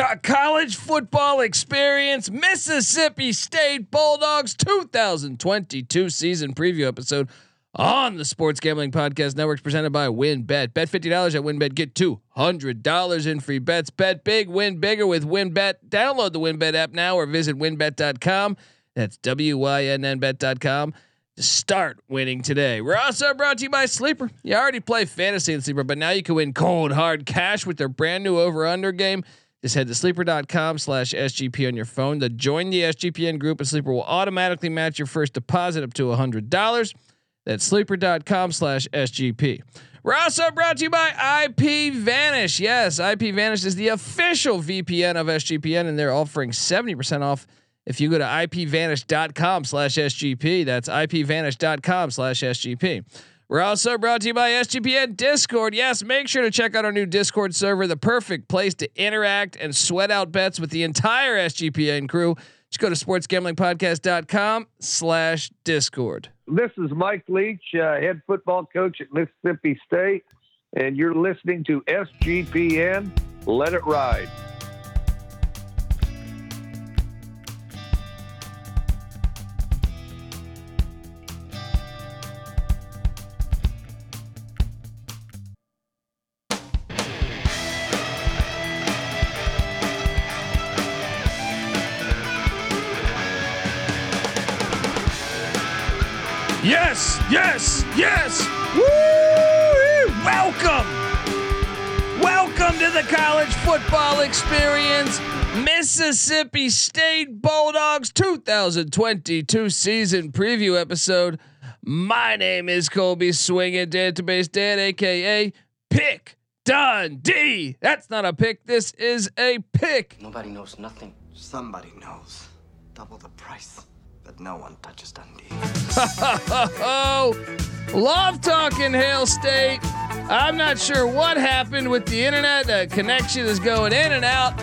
College football experience, Mississippi State Bulldogs 2022 season preview episode on the Sports Gambling Podcast Network presented by WynnBet. Bet $50 at WynnBet. Get $200 in free bets. Bet big, win bigger with WynnBet. Download the WynnBet app now or visit wynnbet.com. That's W Y N N bet.com to start winning today. We're also brought to you by Sleeper. You already play fantasy in Sleeper, but now you can win cold hard cash with their brand new over under game. Just head to sleeper.com slash SGP on your phone to join the SGPN group, and Sleeper will automatically match your first deposit up to $100. That's sleeper.com slash SGP. We're also brought to you by IP Vanish. Yes, IP Vanish is the official VPN of SGPN, and they're offering 70% off if you go to ipvanish.com slash SGP. That's ipvanish.com slash SGP. We're also brought to you by SGPN Discord. Yes, make sure to check out our new Discord server, the perfect place to interact and sweat out bets with the entire SGPN crew. Just go to sportsgamblingpodcast.com slash discord. This is Mike Leach, uh, head football coach at Mississippi State, and you're listening to SGPN. Let it ride. College football experience. Mississippi State Bulldogs 2022 season preview episode. My name is Colby Swinging Database Dad, aka Pick Dundee. That's not a pick. This is a pick. Nobody knows nothing. Somebody knows. Double the price, but no one touches Dundee. Oh, love talking Hail State. I'm not sure what happened with the internet. The connection is going in and out.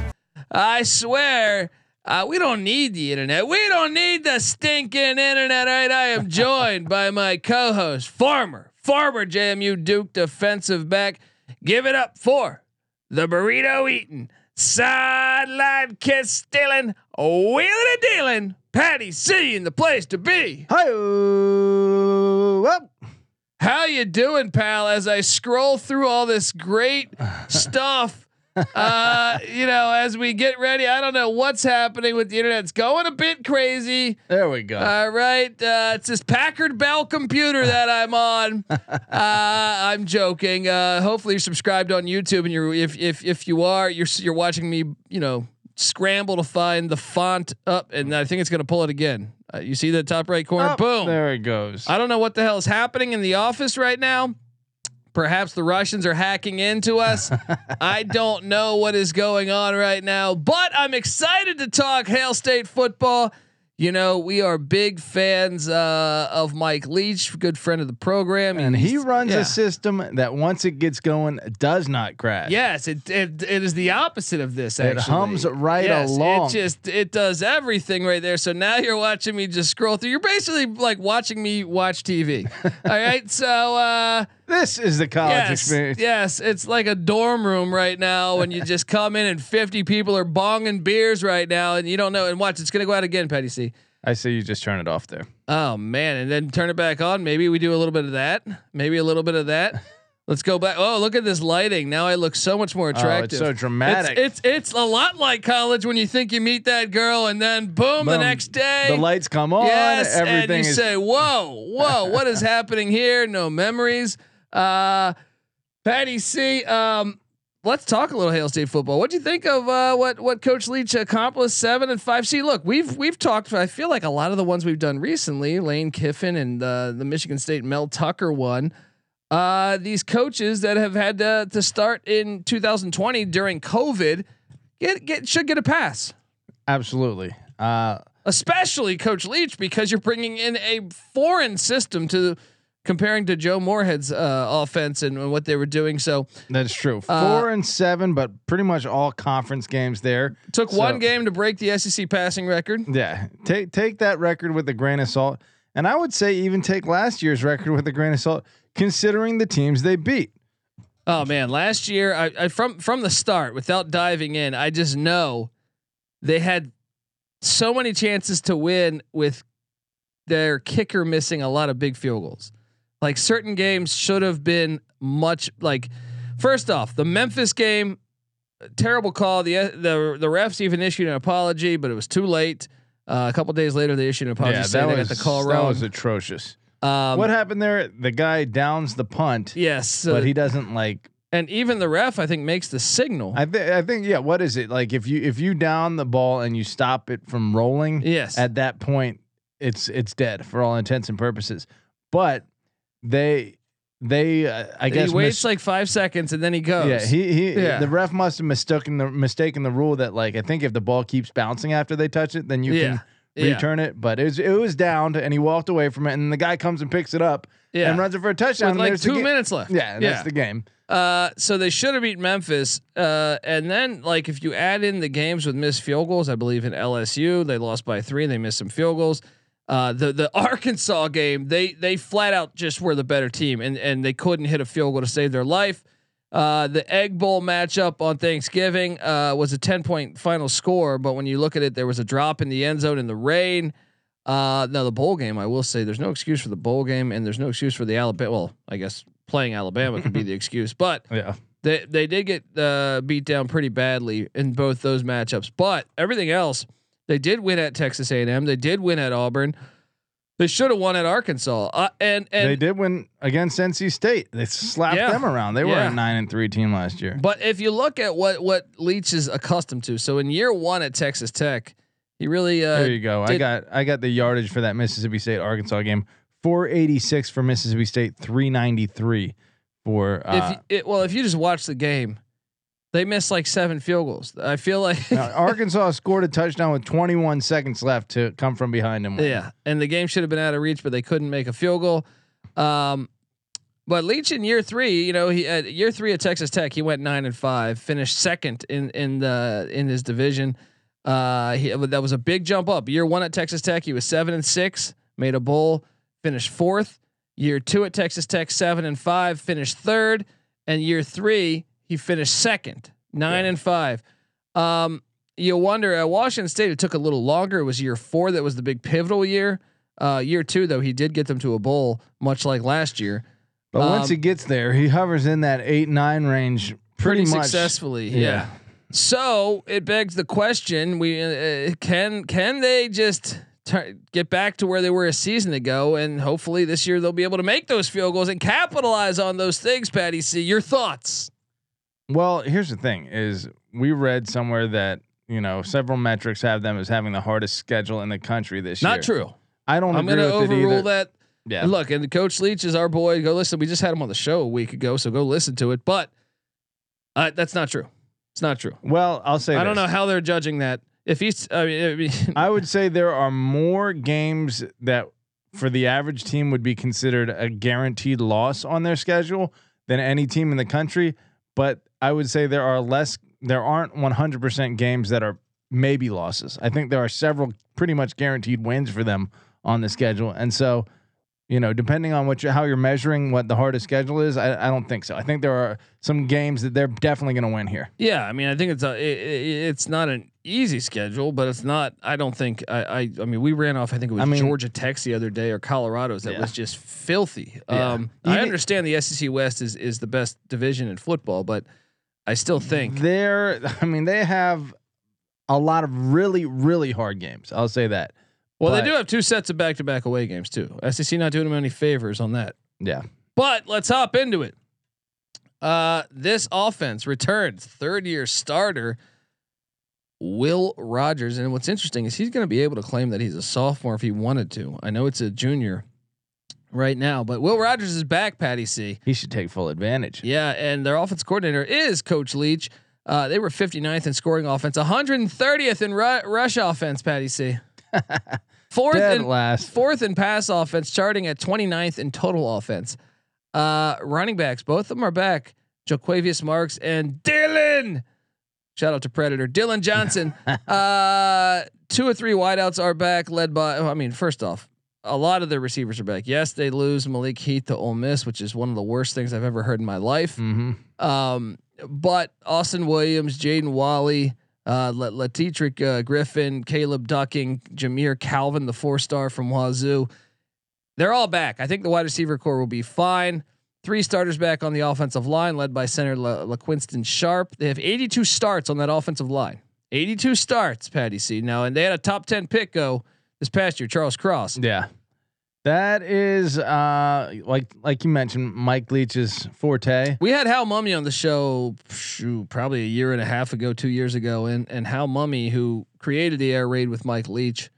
I swear, uh, we don't need the internet. We don't need the stinking internet. Right? I am joined by my co-host, former former JMU Duke defensive back. Give it up for the burrito eating, sideline kiss stealing, wheeling and dealing. Patty C in the place to be. Hi. How you doing, pal? As I scroll through all this great stuff, uh, you know, as we get ready, I don't know what's happening with the internet. It's going a bit crazy. there we go. All right, uh, it's this Packard Bell computer that I'm on. Uh, I'm joking. Uh, hopefully, you're subscribed on YouTube, and you're if if if you are, you're you're watching me. You know, scramble to find the font up, and I think it's going to pull it again. Uh, you see the top right corner? Oh, Boom. There it goes. I don't know what the hell is happening in the office right now. Perhaps the Russians are hacking into us. I don't know what is going on right now, but I'm excited to talk Hail State football. You know, we are big fans uh, of Mike Leach, good friend of the program, and he runs yeah. a system that once it gets going does not crash. Yes, it, it it is the opposite of this. Actually. It hums right yes, along. It just it does everything right there. So now you're watching me just scroll through. You're basically like watching me watch TV. All right, so. uh This is the college yes, experience. Yes, it's like a dorm room right now when you just come in and 50 people are bonging beers right now and you don't know. And watch, it's gonna go out again, Patty C. I say you just turn it off there. Oh man, and then turn it back on. Maybe we do a little bit of that. Maybe a little bit of that. Let's go back. Oh, look at this lighting. Now I look so much more attractive. Oh, it's attractive. so dramatic. It's, it's it's a lot like college when you think you meet that girl and then boom, the next day the lights come on. Yes, everything and you is. say, "Whoa, whoa, what is happening here?" No memories. Uh, Patty C. Um, let's talk a little Hail State football. What do you think of uh, what what Coach Leach accomplished seven and five? See, look, we've we've talked. I feel like a lot of the ones we've done recently, Lane Kiffin and uh, the Michigan State Mel Tucker one. Uh, these coaches that have had to, to start in 2020 during COVID get get should get a pass Absolutely. Uh, especially Coach Leach, because you're bringing in a foreign system to comparing to Joe Moorhead's uh, offense and, and what they were doing. So that's true. Four Uh, and seven, but pretty much all conference games there. took So- one game to break the SEC passing record. Yeah, take take that record with a grain of salt, and I would say even take last year's record with a grain of salt, considering the teams they beat. Oh man, last year I, I from from the start, without diving in, I just know they had so many chances to win with their kicker missing a lot of big field goals. Like certain games should have been much like first off, the Memphis game, terrible call. The the the refs even issued an apology, but it was too late. Uh, a couple days later, they issued an apology yeah, saying that they was got the call that wrong. was atrocious. Um, what happened there? The guy downs the punt, yes, so- but he doesn't like. and even the ref, I think, makes the signal. I think. I think. Yeah. What is it like? If you if you down the ball and you stop it from rolling, yes, at that point it's it's dead for all intents and purposes. But they they uh, I guess he waits mis- like five seconds and then he goes. yeah he he Yeah. the ref must have mistaken the mistaken the rule that like I think if the ball keeps bouncing after they touch it then you Yeah. can yeah, return it. But it was it was downed and he walked away from it and the guy comes and picks it up yeah. and runs it for a touchdown. With like there's two ga- minutes left. Yeah, and yeah. that's the game. Uh, so they should have beat Memphis. Uh, and then like if you add in the games with missed field goals, I believe in LSU they lost by three. They missed some field goals. Uh, the the Arkansas game, they they flat out just were the better team, and and they couldn't hit a field goal to save their life. Uh, the Egg Bowl matchup on Thanksgiving uh, was a ten point final score, but when you look at it, there was a drop in the end zone in the rain. Uh, now the bowl game, I will say, there's no excuse for the bowl game, and there's no excuse for the Alabama. Well, I guess playing Alabama could be the excuse, but Yeah. they they did get uh, beat down pretty badly in both those matchups. But everything else, they did win at Texas A&M. They did win at Auburn. They should have won at Arkansas. Uh, and and they did win against NC State. They slapped Yeah. them around. They were Yeah. a nine and three team last year. But if you look at what what Leach is accustomed to, so in year one at Texas Tech, he really uh, there you go. I got I got the yardage for that Mississippi State Arkansas game. 486 for Mississippi State, 393 for uh, if you, it, well if you just watch the game, they missed like seven field goals. I feel like now, Arkansas scored a touchdown with 21 seconds left to come from behind them. Yeah, and the game should have been out of reach, but they couldn't make a field goal. Um, but Leach in year three, you know, he at year three at Texas Tech, he went nine and five, finished second in in the in his division. Uh, he, that was a big jump up. Year one at Texas Tech, he was seven and six, made a bowl, finished fourth. Year two at Texas Tech, seven and five, finished third, and year three he finished second, nine and five. Um, you wonder at Washington State, it took a little longer. It was year four that was the big pivotal year. Uh, year two, though, he did get them to a bowl, much like last year, But once Um, he gets there, he hovers in that eight nine range pretty, pretty, much successfully. Yeah. Yeah. So it begs the question: We uh, can can they just tur get back to where they were a season ago, and hopefully this year they'll be able to make those field goals and capitalize on those things. Patty C, your thoughts? Well, here's the thing: is we read somewhere that you know several metrics have them as having the hardest schedule in the country this year. Not true. I don't. Know. I'm going to overrule that. Yeah. And look, and Coach Leach is our boy. Go listen. We just had him on the show a week ago, so go listen to it. But uh, that's not true. It's not true. Well, I'll say. I don't know how they're judging that. If he's, I mean, I mean I would say there are more games that for the average team would be considered a guaranteed loss on their schedule than any team in the country. But I would say there are less, there aren't 100% games that are maybe losses. I think there are several pretty much guaranteed wins for them on the schedule. And so, you know, depending on what you, how you're measuring what the hardest schedule is, I, I don't think so. I think there are some games that they're definitely going to win here. yeah, I mean, I think it's a, it, it- it's not an easy schedule, but it's not. I don't think. I, I, I mean, we ran off. I think it was I mean- Georgia Tech's the other day or Colorado's that Yeah. was just filthy. Yeah. Um, I understand the SEC West is is the best division in football, but I still think They're, I mean, they have a lot of really, really hard games. I'll say that. Well, But- they do have two sets of back-to-back away games too. SEC not doing them any favors on that. Yeah. But let's hop into it. Uh, this offense returns third-year starter Will Rogers, and what's interesting is he's going to be able to claim that he's a sophomore if he wanted to. I know it's a junior right now, but Will Rogers is back. Patty C. He should take full advantage. Yeah, and their offense coordinator is Coach Leach. Uh, they were 59th in scoring offense, 130th in ru- rush offense. Patty C. Fourth Dead in last. fourth in pass offense, charting at 29th in total offense. Uh, running backs, both of them are back. Jo'quavious Marks and Dylan. Shout out to Predator Dillon Johnson. uh, two or three wideouts are back, led by. I mean, first off, a lot of their receivers are back. Yes, they lose Malik Heath to Ole Miss, which is one of the worst things I've ever heard in my life. Mm-hmm. Um, but Austin Williams, Jaden Walley, uh, Latetrick uh, Griffin, Caleb Ducking, Jamire Calvin, the four star from Wazoo. They're all back. I think the wide receiver core will be fine. Three starters back on the offensive line, led by center La- LaQuinston Sharp. They have 82 starts on that offensive line. 82 starts, Patty C. Now, and they had a top 10 pick go this past year, Charles Cross. Yeah. That is uh like like you mentioned, Mike Leach's forte. We had Hal Mumme on the show shoot, probably a year and a half ago, two years ago, and and Hal Mumme, who created the air raid with Mike Leach,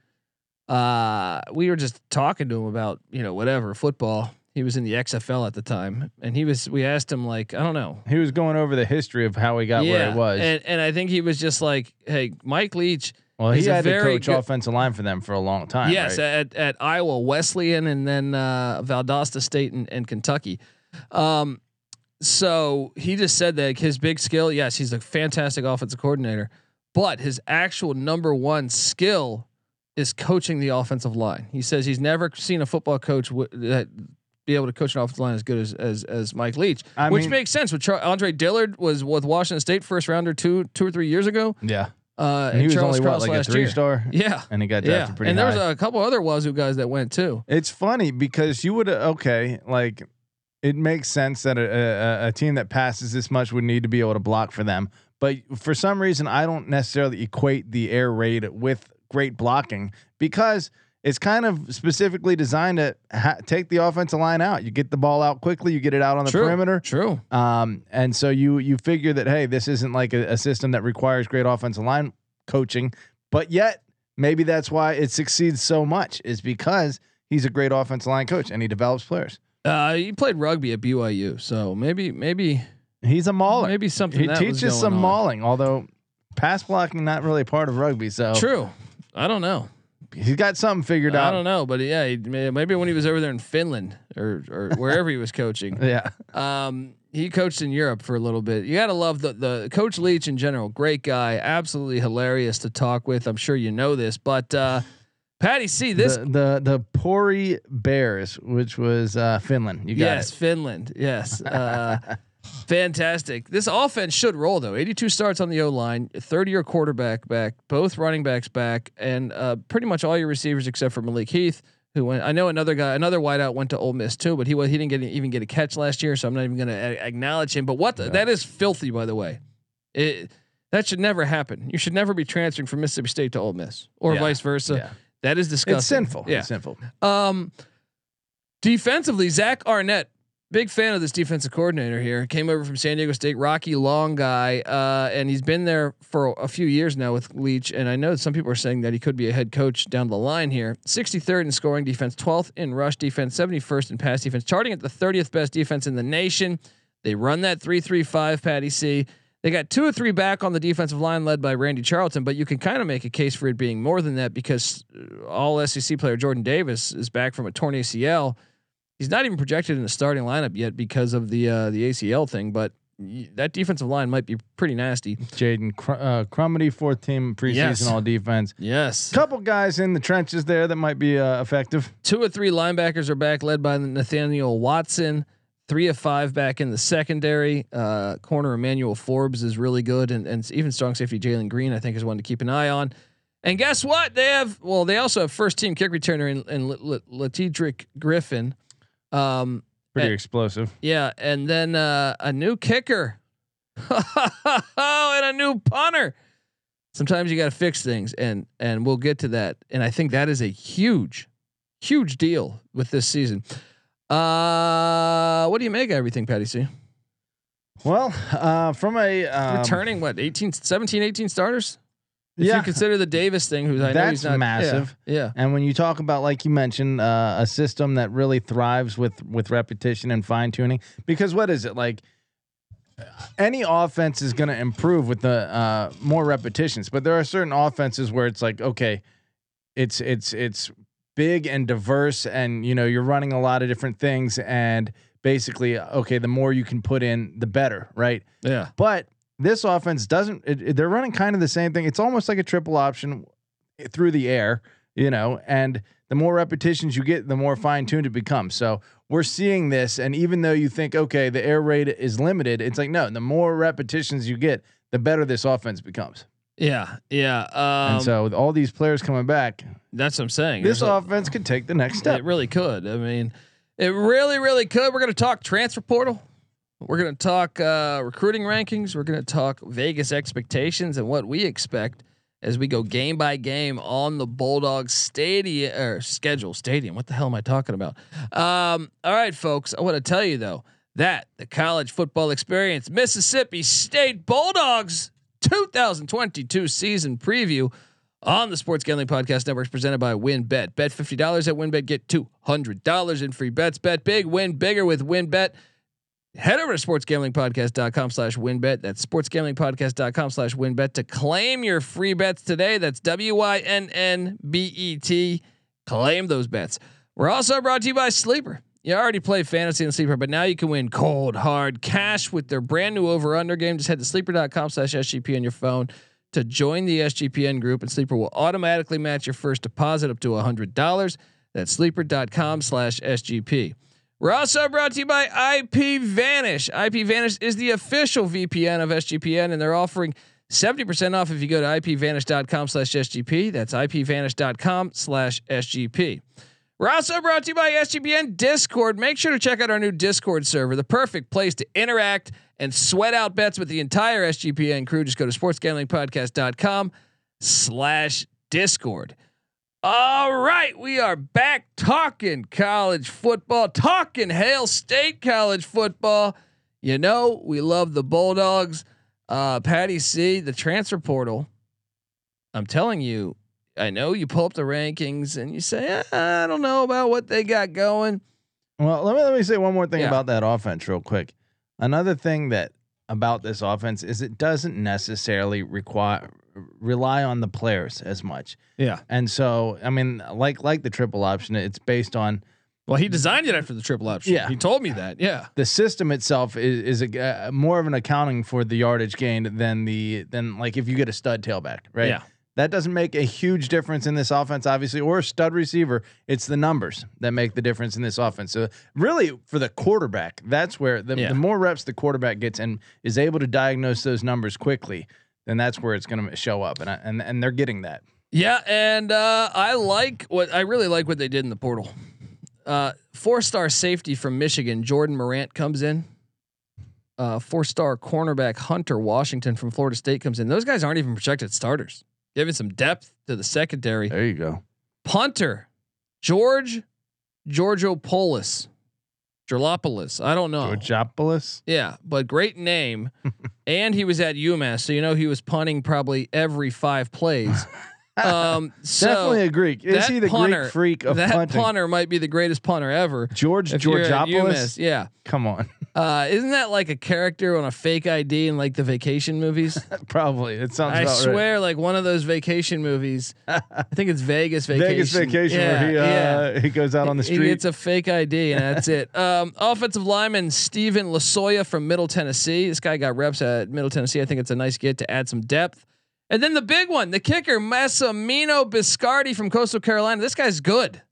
uh, we were just talking to him about you know whatever football. He was in the XFL at the time, and he was. We asked him like, I don't know. He was going over the history of how he got where he was. and and I think he was just like, hey, Mike Leach. Well, he had to coach good- offensive line for them for a long time. Yes, right? at at Iowa Wesleyan and then uh, Valdosta State and, and Kentucky. Um, so he just said that his big skill, yes, he's a fantastic offensive coordinator, but his actual number one skill is coaching the offensive line. He says he's never seen a football coach w- that be able to coach an offensive line as good as as, as Mike Leach, I which mean- makes sense. With Char- Andre Dillard was with Washington State first rounder two two or three years ago. yeah. Uh, And he was Charles only what like a three year. star, Yeah, and he got yeah, drafted pretty and there was a couple other Wazoo guys that went too. It's funny because you would okay, like it makes sense that a, a, a team that passes this much would need to be able to block for them. But for some reason, I don't necessarily equate the air raid with great blocking because it's kind of specifically designed to ha- take the offensive line out. You get the ball out quickly, you get it out on the True. perimeter. True. Um, and so you you figure that hey, this isn't like a, a system that requires great offensive line coaching, but yet maybe that's why it succeeds so much is because he's a great offensive line coach and he develops players. Uh, he played rugby at BYU, so maybe maybe He's a mauler. maybe something he teaches some on. mauling, although pass blocking not really part of rugby. So True. I don't know. He's got something figured I out. I don't know, but yeah, he, maybe when he was over there in Finland or or wherever he was coaching, Yeah, um, he coached in Europe for a little bit. You gotta love the the coach Leach in general. Great guy, absolutely hilarious to talk with. I'm sure you know this, but uh, Patty C, this the the the Pori Bears, which was uh, Finland. You got yes, it. Finland. Yes. Uh, fantastic. This offense should roll though. 82 starts on the O line, 30 year quarterback back, both running backs back, and uh, pretty much all your receivers except for Malik Heath, who went. I know another guy, another wideout went to Ole Miss too, but he was he didn't get even get a catch last year, so I'm not even going to acknowledge him. But what the, Yeah. that is filthy, by the way. It that should never happen. You should never be transferring from Mississippi State to Ole Miss or Yeah. vice versa. Yeah. That is disgusting. It's sinful. Yeah. It's sinful. Um, defensively, Zach Arnett, big fan of this defensive coordinator here. Came over from San Diego State, Rocky Long guy, uh, and he's been there for a few years now with Leach. And I know some people are saying that he could be a head coach down the line here. 63rd in scoring defense, 12th in rush defense, 71st in pass defense, charting at the 30th best defense in the nation. They run that three-three-five, Patty C. They got two or three back on the defensive line, led by Randy Charlton, but you can kind of make a case for it being more than that because all SEC player Jordan Davis is back from a torn ACL. He's not even projected in the starting lineup yet because of the uh, the ACL thing, but that defensive line might be pretty nasty. Jaden Cr- uh, Crumedy, fourth team preseason Yes. all defense. Yes, Couple guys in the trenches there that might be uh, effective. two or three linebackers are back, led by Nathaniel Watson. Three of five back in the secondary. Uh, corner Emmanuel Forbes is really good, and, and even strong safety Jalen Green, I think, is one to keep an eye on. And guess what? They have well, they also have first team kick returner in, in L- L- Latidrick Griffin. Um, Pretty Eh. explosive. yeah, and then uh, a new kicker, and a new punter. Sometimes you got to fix things, and and we'll get to that. And I think that is a huge, huge deal with this season. Uh, what do you make of everything, Patty C? Well, uh, from a um, Returning what 18, 17, 18 starters? If Yeah. you consider the Davis thing, who's I know he's That's not massive. Yeah, yeah. And when you talk about, like you mentioned, uh, a system that really thrives with with repetition and fine tuning, because what is it like? Any offense is going to improve with the uh, more repetitions, but there are certain offenses where it's like, okay, it's it's it's big and diverse, and you know you're running a lot of different things, and basically, okay, the more you can put in, the better, right? yeah. But this offense doesn't. It, it- they're running kind of the same thing. It's almost like a triple option through the air. you know, and the more repetitions you get, the more fine tuned it becomes. So we're seeing this, and even though you think, okay, the air raid is limited, it's like no, the more repetitions you get, the better this offense becomes. Yeah, yeah. Um, and so with all these players coming back, that's what I'm saying. this There's a- offense could take the next step. It really could. I mean, it really, really could. We're going to talk transfer portal. We're going to talk uh, recruiting rankings. We're going to talk Vegas expectations and what we expect as we go game by game on the Bulldogs stadium or schedule stadium. What the hell am I talking about? Um, all right, folks. I want to tell you though that the college football experience, Mississippi State Bulldogs 2022 season preview on the Sports Gambling Podcast Network is presented by WynnBet. Bet fifty dollars at WynnBet, get two hundred dollars in free bets. Bet big, win bigger with WynnBet. Head over to sportsgamblingpodcast.com slash wynnbet. That's sportsgamblingpodcast.com slash wynnbet to claim your free bets today. That's W Y N N B E T. Claim those bets. We're also brought to you by Sleeper. You already play fantasy and Sleeper, but now you can win cold, hard cash with their brand new over under game. Just head to sleeper.com slash SGP on your phone to join the SGPN group, and Sleeper will automatically match your first deposit up to $100. That's sleeper.com slash SGP. We're also brought to you by IP Vanish. IP Vanish is the official VPN of SGPN, and they're offering 70% off if you go to ipvanish.com slash SGP. That's ipvanish.com slash SGP. We're also brought to you by SGPN Discord. Make sure to check out our new Discord server, the perfect place to interact and sweat out bets with the entire SGPN crew. Just go to sportsgamblingpodcast.com slash Discord. All right, we are back talking college football, talking Hail State college football. You know, we love the Bulldogs. Uh, Patty C, the transfer portal. I'm telling you, I know you pull up the rankings and you say, "Ah, I don't know about what they got going. Well, let me let me say one more thing Yeah. about that offense real quick. Another thing that about this offense is it doesn't necessarily require rely on the players as much. Yeah. And so, I mean, like like the triple option, it's based on Well, he designed it after the triple option. Yeah. He told me that. Yeah. the system itself is is a, uh, more of an accounting for the yardage gained than the than like if you get a stud tailback, right? Yeah. That doesn't make a huge difference in this offense, obviously, or a stud receiver. It's the numbers that make the difference in this offense. So, really, for the quarterback, that's where the, Yeah. the more reps the quarterback gets and is able to diagnose those numbers quickly, then that's where it's going to show up. And I, and and they're getting that. Yeah, and uh, I like what I really like what they did in the portal. Uh, four star safety from Michigan, Jordan Morant comes in. Uh, four star cornerback Hunter Washington from Florida State comes in. Those guys aren't even projected starters, giving some depth to the secondary. There you go. Punter, George Georgopoulos, Gerlopoulos. I don't know. Georgopoulos. Yeah, but great name. and he was at UMass, so you know he was punting probably every five plays. Um, so Definitely a Greek. Is he the punter- Greek freak of that punting? punter might be the greatest punter ever. George Georgopoulos. Yeah. Come on, Uh, isn't that like a character on a fake ID in like the vacation movies? probably it sounds. I about right. swear, like one of those vacation movies. I think it's Vegas Vacation. Vegas vacation Yeah, where he uh, yeah. he goes out on the He street. gets a fake ID and that's it. Um, offensive lineman Steven Losoya from Middle Tennessee. This guy got reps at Middle Tennessee. I think it's a nice get to add some depth. And then the big one, the kicker Massimino Biscardi from Coastal Carolina. This guy's good.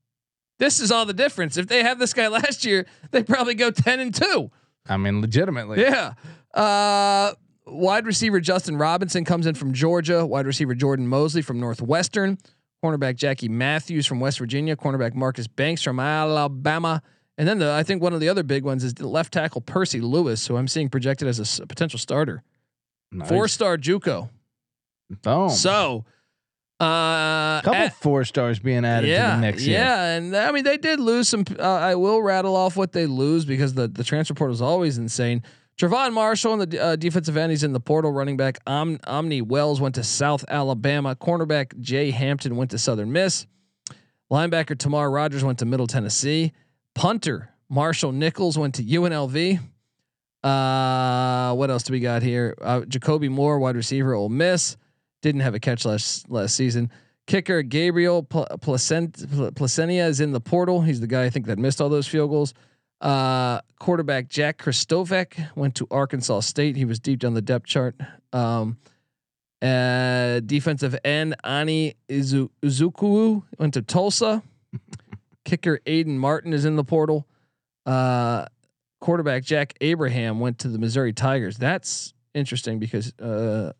This is all the difference. If they have this guy last year, they probably go ten and two. I mean, legitimately. Yeah. Uh, wide receiver Justin Robinson comes in from Georgia. Wide receiver Jordan Mosley from Northwestern. Cornerback Jackie Matthews from West Virginia. Cornerback Marcus Banks from Alabama. And then the I think one of the other big ones is the left tackle Percy Lewis, who I'm seeing projected as a s- potential starter. Nice. Four star JUCO. Boom. So, uh, couple at- four stars being added yeah, to the mix. here. Yeah, and I mean they did lose some. Uh, I will rattle off what they lose because the the transfer portal is always insane. Trevon Marshall and the uh, defensive end, he's in the portal. Running back Om- Omni Wells went to South Alabama. Cornerback Jay Hampton went to Southern Miss. Linebacker Tamar Rogers went to Middle Tennessee. Punter Marshall Nichols went to UNLV. Uh, what else do we got here? Uh, Jacoby Moore, wide receiver, Ole Miss, didn't have a catch last last season. Kicker Gabriel Pl- Placent- Pl- is in the portal. He's the guy I think that missed all those field goals. Uh, quarterback Jack Kristovek went to Arkansas State. He was deep down the depth chart. Um, Uh, defensive end Ani Izu- Izuku went to Tulsa. Kicker Aiden Martin is in the portal. Uh, quarterback Jack Abraham went to the Missouri Tigers. That's interesting because uh,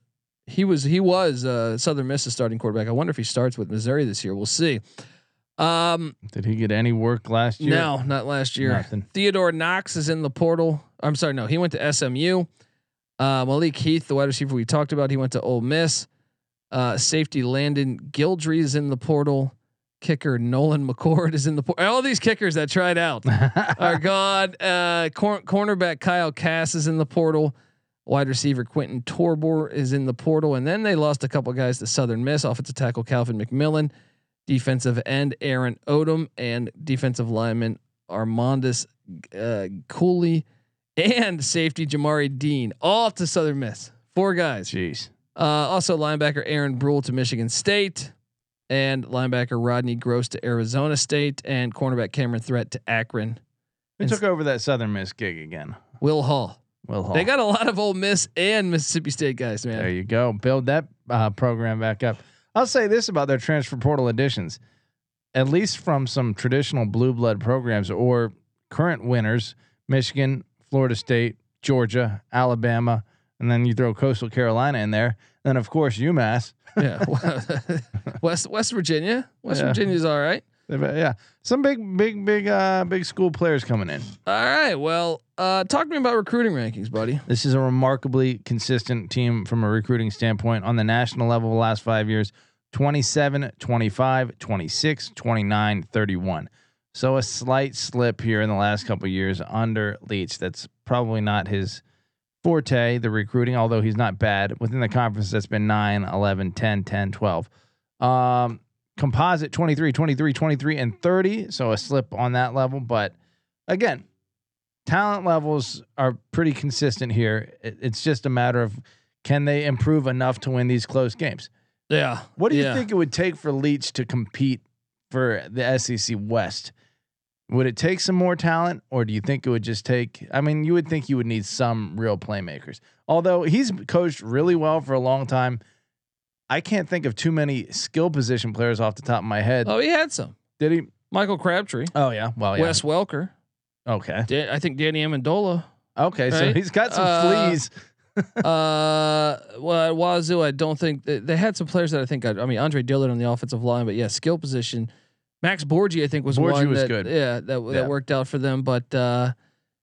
he was he was uh, Southern Miss's starting quarterback. I wonder if he starts with Missouri this year. We'll see. Um, Did he get any work last year? no, not last year. Nothing. Theodore Knox is in the portal. I'm sorry, no, he went to SMU. Uh, Malik Heath, the wide receiver we talked about, he went to Ole Miss. Uh, safety Landon Gildry is in the portal. Kicker Nolan McCord is in the portal. All these kickers that tried out are gone. Uh, cor- cornerback Kyle Cass is in the portal. Wide receiver Quentin Torbor is in the portal, and then they lost a couple guys to Southern Miss. Offensive tackle Calvin McMillan, defensive end Aaron Odom, and defensive lineman Armandus uh, Cooley, and safety Jamari Dean, all to Southern Miss. Four guys. Jeez. Uh, also linebacker Aaron Brule to Michigan State, and linebacker Rodney Groce to Arizona State, and cornerback Cameron Threat to Akron. Who And took over that Southern Miss gig again? Will Hall. Will Hall. They got a lot of Ole Miss and Mississippi State guys, man. There you go. Build that uh, program back up. I'll say this about their transfer portal additions. At least from some traditional blue blood programs or current winners, Michigan, Florida State, Georgia, Alabama, and then you throw Coastal Carolina in there. Then of course UMass. yeah. West West Virginia. West Yeah. Virginia's all right. They've- Yeah, some big, big, big, uh, big school players coming in. All right. Well, uh, talk to me about recruiting rankings, buddy. This is a remarkably consistent team from a recruiting standpoint on the national level the last five years 27, 25, 26, 29, 31. So a slight slip here in the last couple of years under Leach. That's probably not his forte, the recruiting, although he's not bad. Within the conference, that's been 9, 11, 10, 10, 12. Um, composite 23, 23, 23, and 30. So a slip on that level. But again, talent levels are pretty consistent here. It's just a matter of can they improve enough to win these close games. Yeah. What do you Yeah. think it would take for Leach to compete for the SEC West? Would it take some more talent, or do you think it would just take? I mean, you would think you would need some real playmakers. Although he's coached really well for a long time, I can't think of too many skill position players off the top of my head. Oh, he had some. Did he? Michael Crabtree, Oh yeah. Well, yeah. Wes Welker. Okay. Dan- I think Danny Amendola. Okay. So he's got some Uh, fleas. uh, well, at Wazoo, I don't think they, they had some players that I think. I, I mean, Andre Dillard on the offensive line, but yeah, skill position. Max Borghi, I think, was Borghi one was that, good. Yeah, that Yeah. that worked out for them. But uh,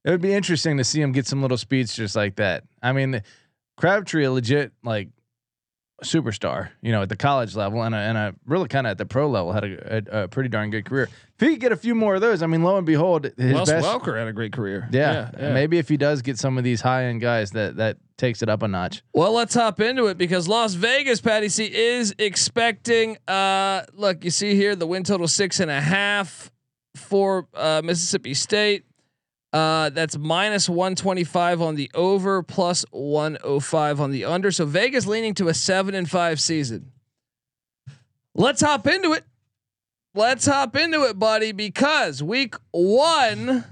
It would be interesting to see him get some little speeds just like that. I mean, Crabtree, a legit like superstar, you know, at the college level and a, and a really kind of at the pro level had a, a, a pretty darn good career. If he could get a few more of those, I mean, lo and behold, his Wes best. Welker had a great career. yeah, yeah. maybe if he does get some of these high end guys, that that takes it up a notch. Well, let's hop into it because Las Vegas, Patty C is expecting. Uh, look, you see here the win total six and a half for uh, Mississippi State. Uh, that's minus one twenty five on the over, plus one oh five on the under. So Vegas leaning to a seven and five season. Let's hop into it. Let's hop into it, buddy, because week one.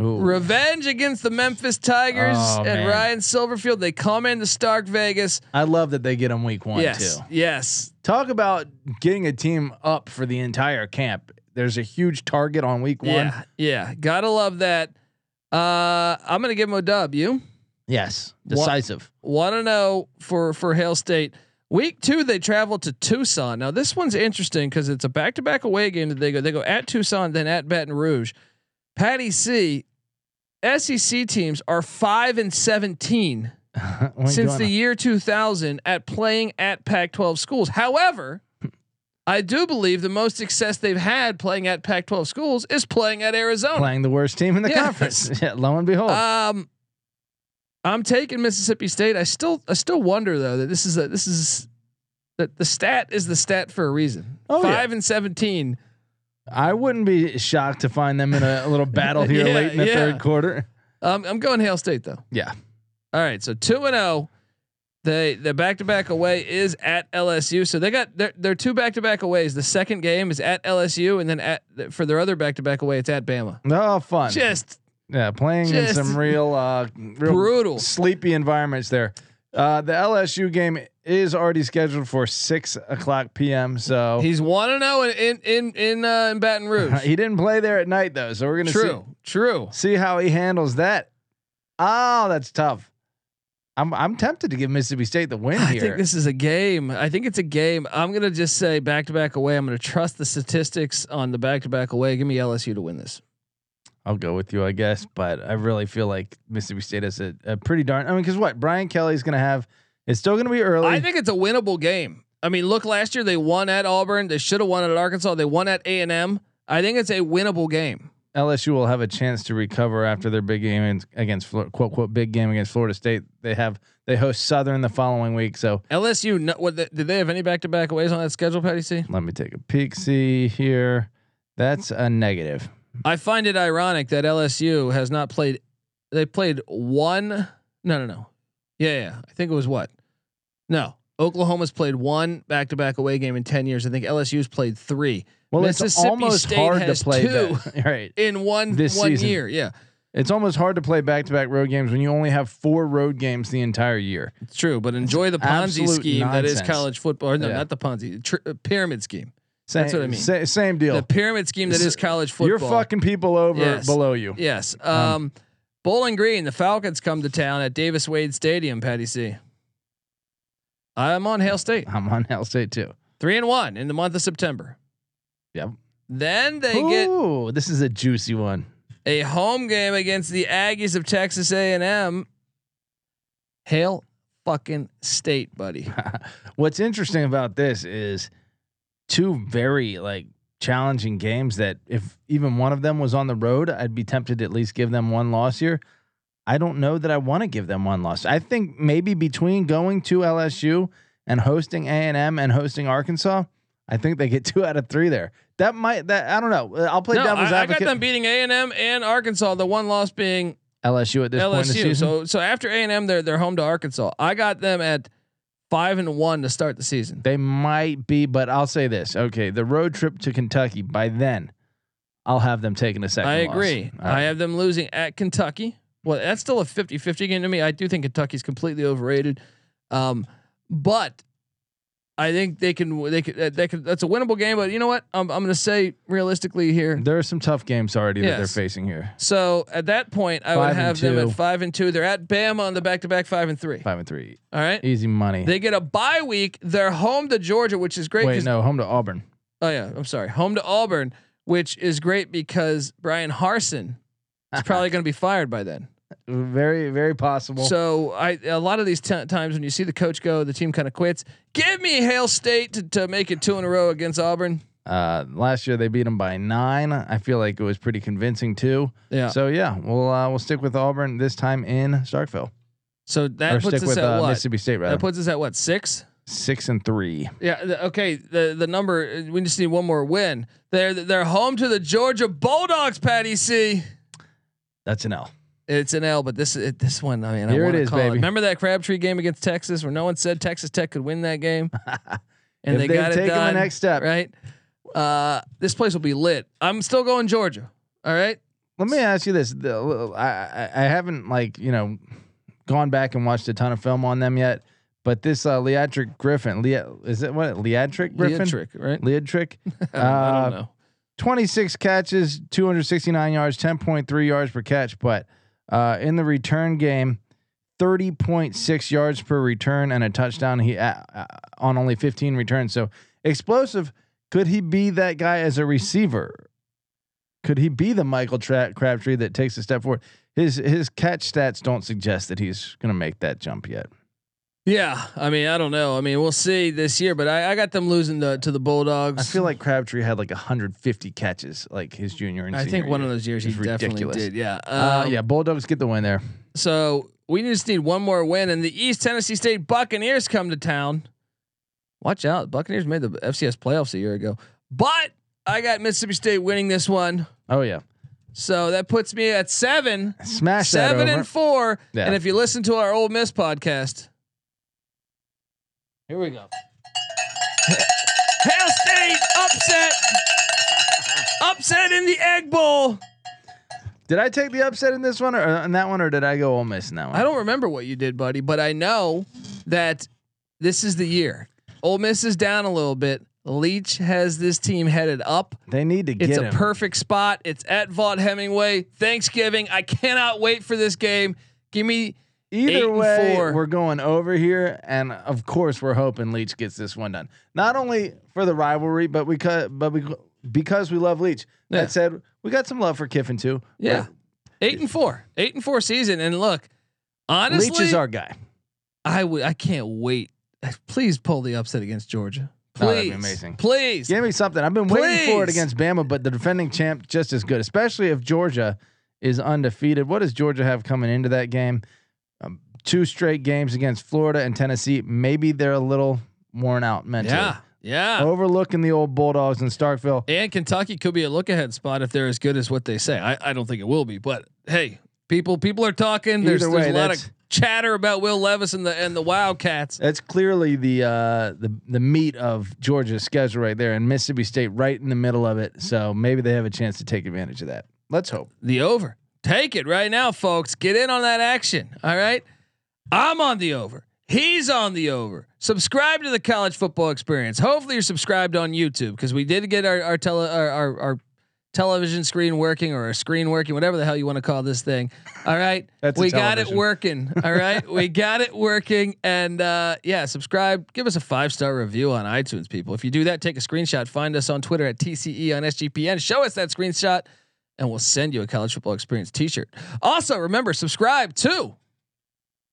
Ooh. Revenge against the Memphis Tigers Oh, and man. Ryan Silverfield. They come into Stark Vegas. I love that they get them week one yes. too. Yes. Talk about getting a team up for the entire camp. There's a huge target on week one. Yeah. Yeah. Gotta love that. Uh, I'm gonna give him a dub. You Yes, decisive. want to know for for Hail State. Week two, they travel to Tucson. Now this one's interesting because it's a back to back away game that they go. They go at Tucson, then at Baton Rouge. Patty C. SEC teams are five and seventeen since the year 2000 at playing at Pac-12 schools. However, I do believe the most success they've had playing at Pac-12 schools is playing at Arizona. playing the worst team in the Yes. conference. Yeah, lo and behold. Um, I'm taking Mississippi State. I still, I still wonder though that this is a, this is that the stat is the stat for a reason. Oh, yeah. Five and 17. I wouldn't be shocked to find them in a, little battle here Yeah, late in the yeah. third quarter. Um, I'm going Hail State though. Yeah. All right, so two and zero. They the back to back away is at LSU. So they got their their two back to back aways. The second game is at LSU, and then at for their other back to back away, it's at Bama. Oh, fun. Just yeah, playing in some real, uh, real brutal. sleepy environments there. Uh, the LSU game is already scheduled for six o'clock p.m. So He's one to zero in in in uh, in Baton Rouge. he didn't play there at night though, so we're gonna True, true. see see how he handles that. Oh, that's tough. I'm I'm tempted to give Mississippi State the win I here. I think this is a game. I think it's a game. I'm gonna just say back to back away. I'm gonna trust the statistics on the back to back away. Give me LSU to win this. I'll go with you, I guess, but I really feel like Mississippi State has a, a pretty darn. I mean, because what Brian Kelly's gonna have, it's still gonna be early. I think it's a winnable game. I mean, look, last year they won at Auburn. They should have won at Arkansas. They won at A and M. I think it's a winnable game. LSU will have a chance to recover after their big game against quote quote big game against Florida State. They have they host Southern the following week. So LSU. No, what the, did they have any back to back aways on that schedule, Patty C? let me take a peek. See here, that's a negative. I find it ironic that LSU has not played. They played one. No, no, no. Yeah, yeah. I think it was what? No. Oklahoma's played one back to back away game in 10 years. I think LSU's played three Well, it's almost State hard has to play. two. That, right. in one This one season. year. Yeah. It's almost hard to play back to back road games when you only have four road games the entire year. It's true, but enjoy the Ponzi scheme that is college football. Or No, Yeah. not the Ponzi, tr- uh, pyramid scheme. Same, That's what I mean. sa- same deal. The pyramid scheme that is college football. You're fucking people over Yes. below you. Yes. Um, Bowling Green, the Falcons come to town at Davis Wade Stadium, Patty C. I'm on Hail State. I'm on Hell State too. Three and one in the month of September. Yep. Then they get Ooh, this is a juicy one. a home game against the Aggies of Texas A&M. Hail fucking state, buddy. What's interesting about this is two very like challenging games that if even one of them was on the road, I'd be tempted to at least give them one loss here. I don't know that I want to give them one loss. I think maybe between going to LSU and hosting A&M and hosting Arkansas, I think they get two out of three there. That might that I don't know. I'll play no, devil's I, I got them beating A&M and Arkansas. The one loss being LSU at this point LSU. So so after A&M, they're they're home to Arkansas. I got them at five and one to start the season. They might be, but I'll say this. Okay, the road trip to Kentucky, by then, I'll have them taking a second. I agree. Right. I have them losing at Kentucky. Well, that's still a 50-50 game to me. I do think Kentucky's completely overrated. Um, but I think they can they could uh, they could that's a winnable game, but you know what? I'm I'm going to say realistically here. There are some tough games already that they're facing here. So at that point, I would Five and have them at 5 and 2. They're at Bama on the back-to-back 5 and 3. Five and three, All right? easy money. They get a bye week. They're home to Georgia, which is great Wait, no, home to Auburn. Oh yeah, I'm sorry. Home to Auburn, which is great because Bryan Harsin is probably going to be fired by then. Very, very possible. So I a lot of these t- times when you see the coach go, the team kind of quits. Give me Hail State to, to make it two in a row against Auburn. uh, last year they beat them by nine. I feel like it was pretty convincing too. Yeah. So, yeah, we'll uh, we'll stick with Auburn this time in Starkville, So that or puts stick us with at uh, what? Mississippi State rather. That puts us at what six? Six and three. Yeah. The, okay. The the number uh, we just need one more win. They're they're home to the Georgia Bulldogs. Patty C. That's an L. It's an L, but this it, this one. I mean, I Here it wanna call baby. Remember that Crabtree game against Texas, where no one said Texas Tech could win that game, and they they got it done. the next step, right? Uh, this place will be lit. I'm still going Georgia. All right. Let me ask you this: the, I, I I haven't like you know gone back and watched a ton of film on them yet, but this uh, Leatrick Griffin, Lea, is it what Leatrick Griffin? trick, right? Leatrick, I Uh, don't know. 26 catches, 269 yards, 10.3 yards per catch, but uh, in the return game, 30.6 yards per return and a touchdown. He uh, uh, on only 15 returns, so explosive. Could he be that guy as a receiver? Could he be the Michael Tra- Crabtree that takes a step forward? His his catch stats don't suggest that he's going to make that jump yet. Yeah, I mean, I don't know. I mean, we'll see this year, but I, I got them losing to, to the Bulldogs. I feel like Crabtree had like 150 catches like his junior and I think one year. of those years he It's definitely did. Yeah. Uh, Um, yeah, Bulldogs get the win there. So we just need one more win, and the East Tennessee State Buccaneers come to town. Watch out, Buccaneers made the FCS playoffs a year ago, but I got Mississippi State winning this one. Oh yeah, So that puts me at seven, smash seven and four. Yeah. And if you listen to our old Miss podcast, here we go. Hail State upset, upset in the Egg Bowl. Did I take the upset in this one or in that one, or did I go Ole Miss in that one? I don't remember what you did, buddy, but I know that this is the year. Ole Miss is down a little bit. Leach has this team headed up. They need to get it. It's him. a perfect spot. It's at Vaught Hemingway. Thanksgiving. I cannot wait for this game. Give me eight Either way, we're going over here, and of course, we're hoping Leach gets this one done. Not only for the rivalry, but we cut, but we because we love Leach. Yeah. That said, we got some love for Kiffin too. yeah, eight and four, eight and four season. And look, honestly, Leach is our guy. I would. I can't wait. Please pull the upset against Georgia. Oh, Please, that'd be amazing. Please. Give me something. I've been waiting for it against Bama, but the defending champ just as good, especially if Georgia is undefeated. What does Georgia have coming into that game? Two straight games against Florida and Tennessee. Maybe they're a little worn out mentally. yeah, yeah. Overlooking the old Bulldogs in Starkville. And Kentucky could be a look ahead spot if they're as good as what they say. I, I don't think it will be, but hey, people people are talking. There's, Either there's way, a lot of chatter about Will Levis and the and the Wildcats. That's clearly the uh, the the meat of Georgia's schedule right there, and Mississippi State right in the middle of it. So maybe they have a chance to take advantage of that. Let's hope. The over. Take it right now, folks. Get in on that action. All right. I'm on the over. He's on the over. Subscribe to the college football experience. Hopefully you're subscribed on YouTube because we did get our our, tele, our our our television screen working or a screen working, whatever the hell you want to call this thing. All right. That's we got it working. All right. we got it working. And uh, yeah, subscribe. Give us a five star review on iTunes, people. If you do that, take a screenshot. Find us on Twitter at TCE on SGPN. Show us that screenshot and we'll send you a college football experience t-shirt. Also, remember, subscribe to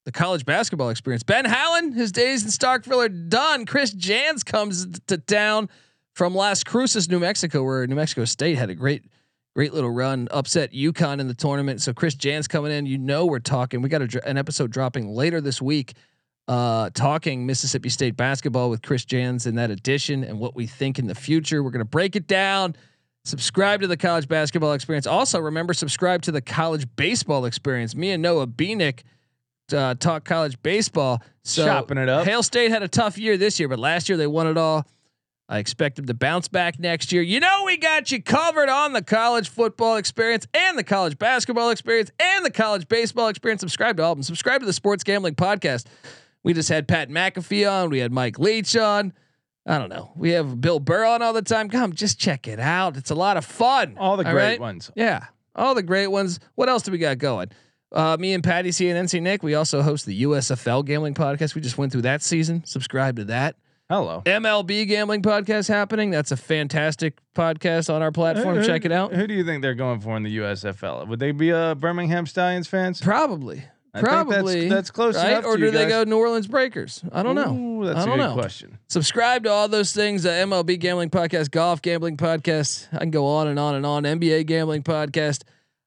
the college basketball experience. Ben Howland, his days in Starkville are done. Chris Jans comes to town from Las Cruces, New Mexico, where New Mexico State had a great, great little run, upset UConn in the tournament. So Chris Jans coming in. You know, we're talking. We got a, an episode dropping later this week, uh, talking Mississippi State basketball with Chris Jans in that edition and what we think in the future. We're gonna break it down. Subscribe to the college basketball experience. Also, remember subscribe to the college baseball experience. Me and Noah Beanick uh, talk college baseball. So Chopping it up. Hail State had a tough year this year, but last year they won it all. I expect them to bounce back next year. You know, we got you covered on the college football experience and the college basketball experience and the college baseball experience. Subscribe to all of them. Subscribe to the Sports Gambling Podcast. We just had Pat McAfee on. We had Mike Leach on. I don't know. We have Bill Burr on all the time. Come, just check it out. It's a lot of fun. All the great right? ones. Yeah, all the great ones. What else do we got going? Uh, me and Patty C and NC Nick. We also host the USFL Gambling Podcast. We just went through that season. Subscribe to that. Hello. MLB Gambling Podcast happening. That's a fantastic podcast on our platform. Who- Check it out. Who do you think they're going for in the USFL? Would they be uh, Birmingham Stallions fans? Probably. I think that's- Probably. that's close right? enough Or to do they go New Orleans Breakers? I don't know. That's I a don't good know. question. Subscribe to all those things. Uh, MLB Gambling Podcast, Golf Gambling Podcast. I can go on and on and on. NBA Gambling Podcast,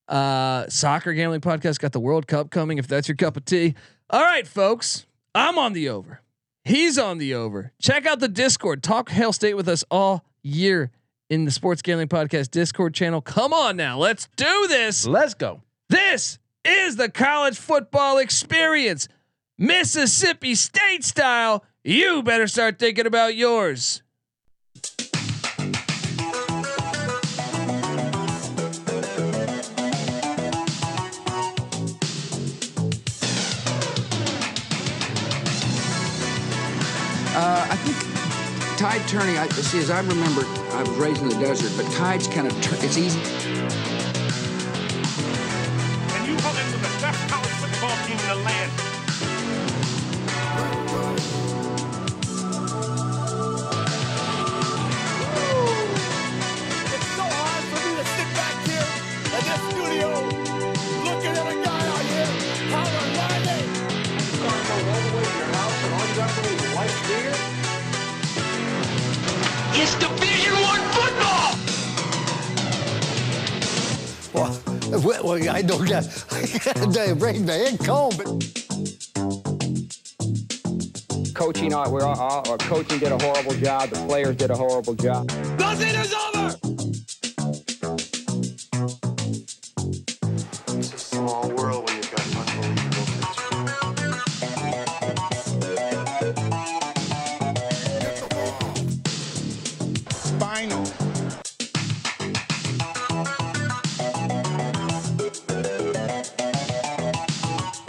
uh, Soccer Gambling Podcast. Got the World Cup coming. If that's your cup of tea. All right, folks. I'm on the over. He's on the over. Check out the Discord. Talk Hail State with us all year in the Sports Gambling Podcast Discord channel. Come on now, let's do this. Let's go. This is the college football experience, Mississippi State style. You better start thinking about yours. Tide turning. I see. As I remember, I was raised in the desert, but tides kind of turn. It's easy. you come in with the best college football team in the land. Well, well, well, I don't get. I gotta break my head cold, but coaching, uh, we're all, our coaching did a horrible job. The players did a horrible job. nothing is over.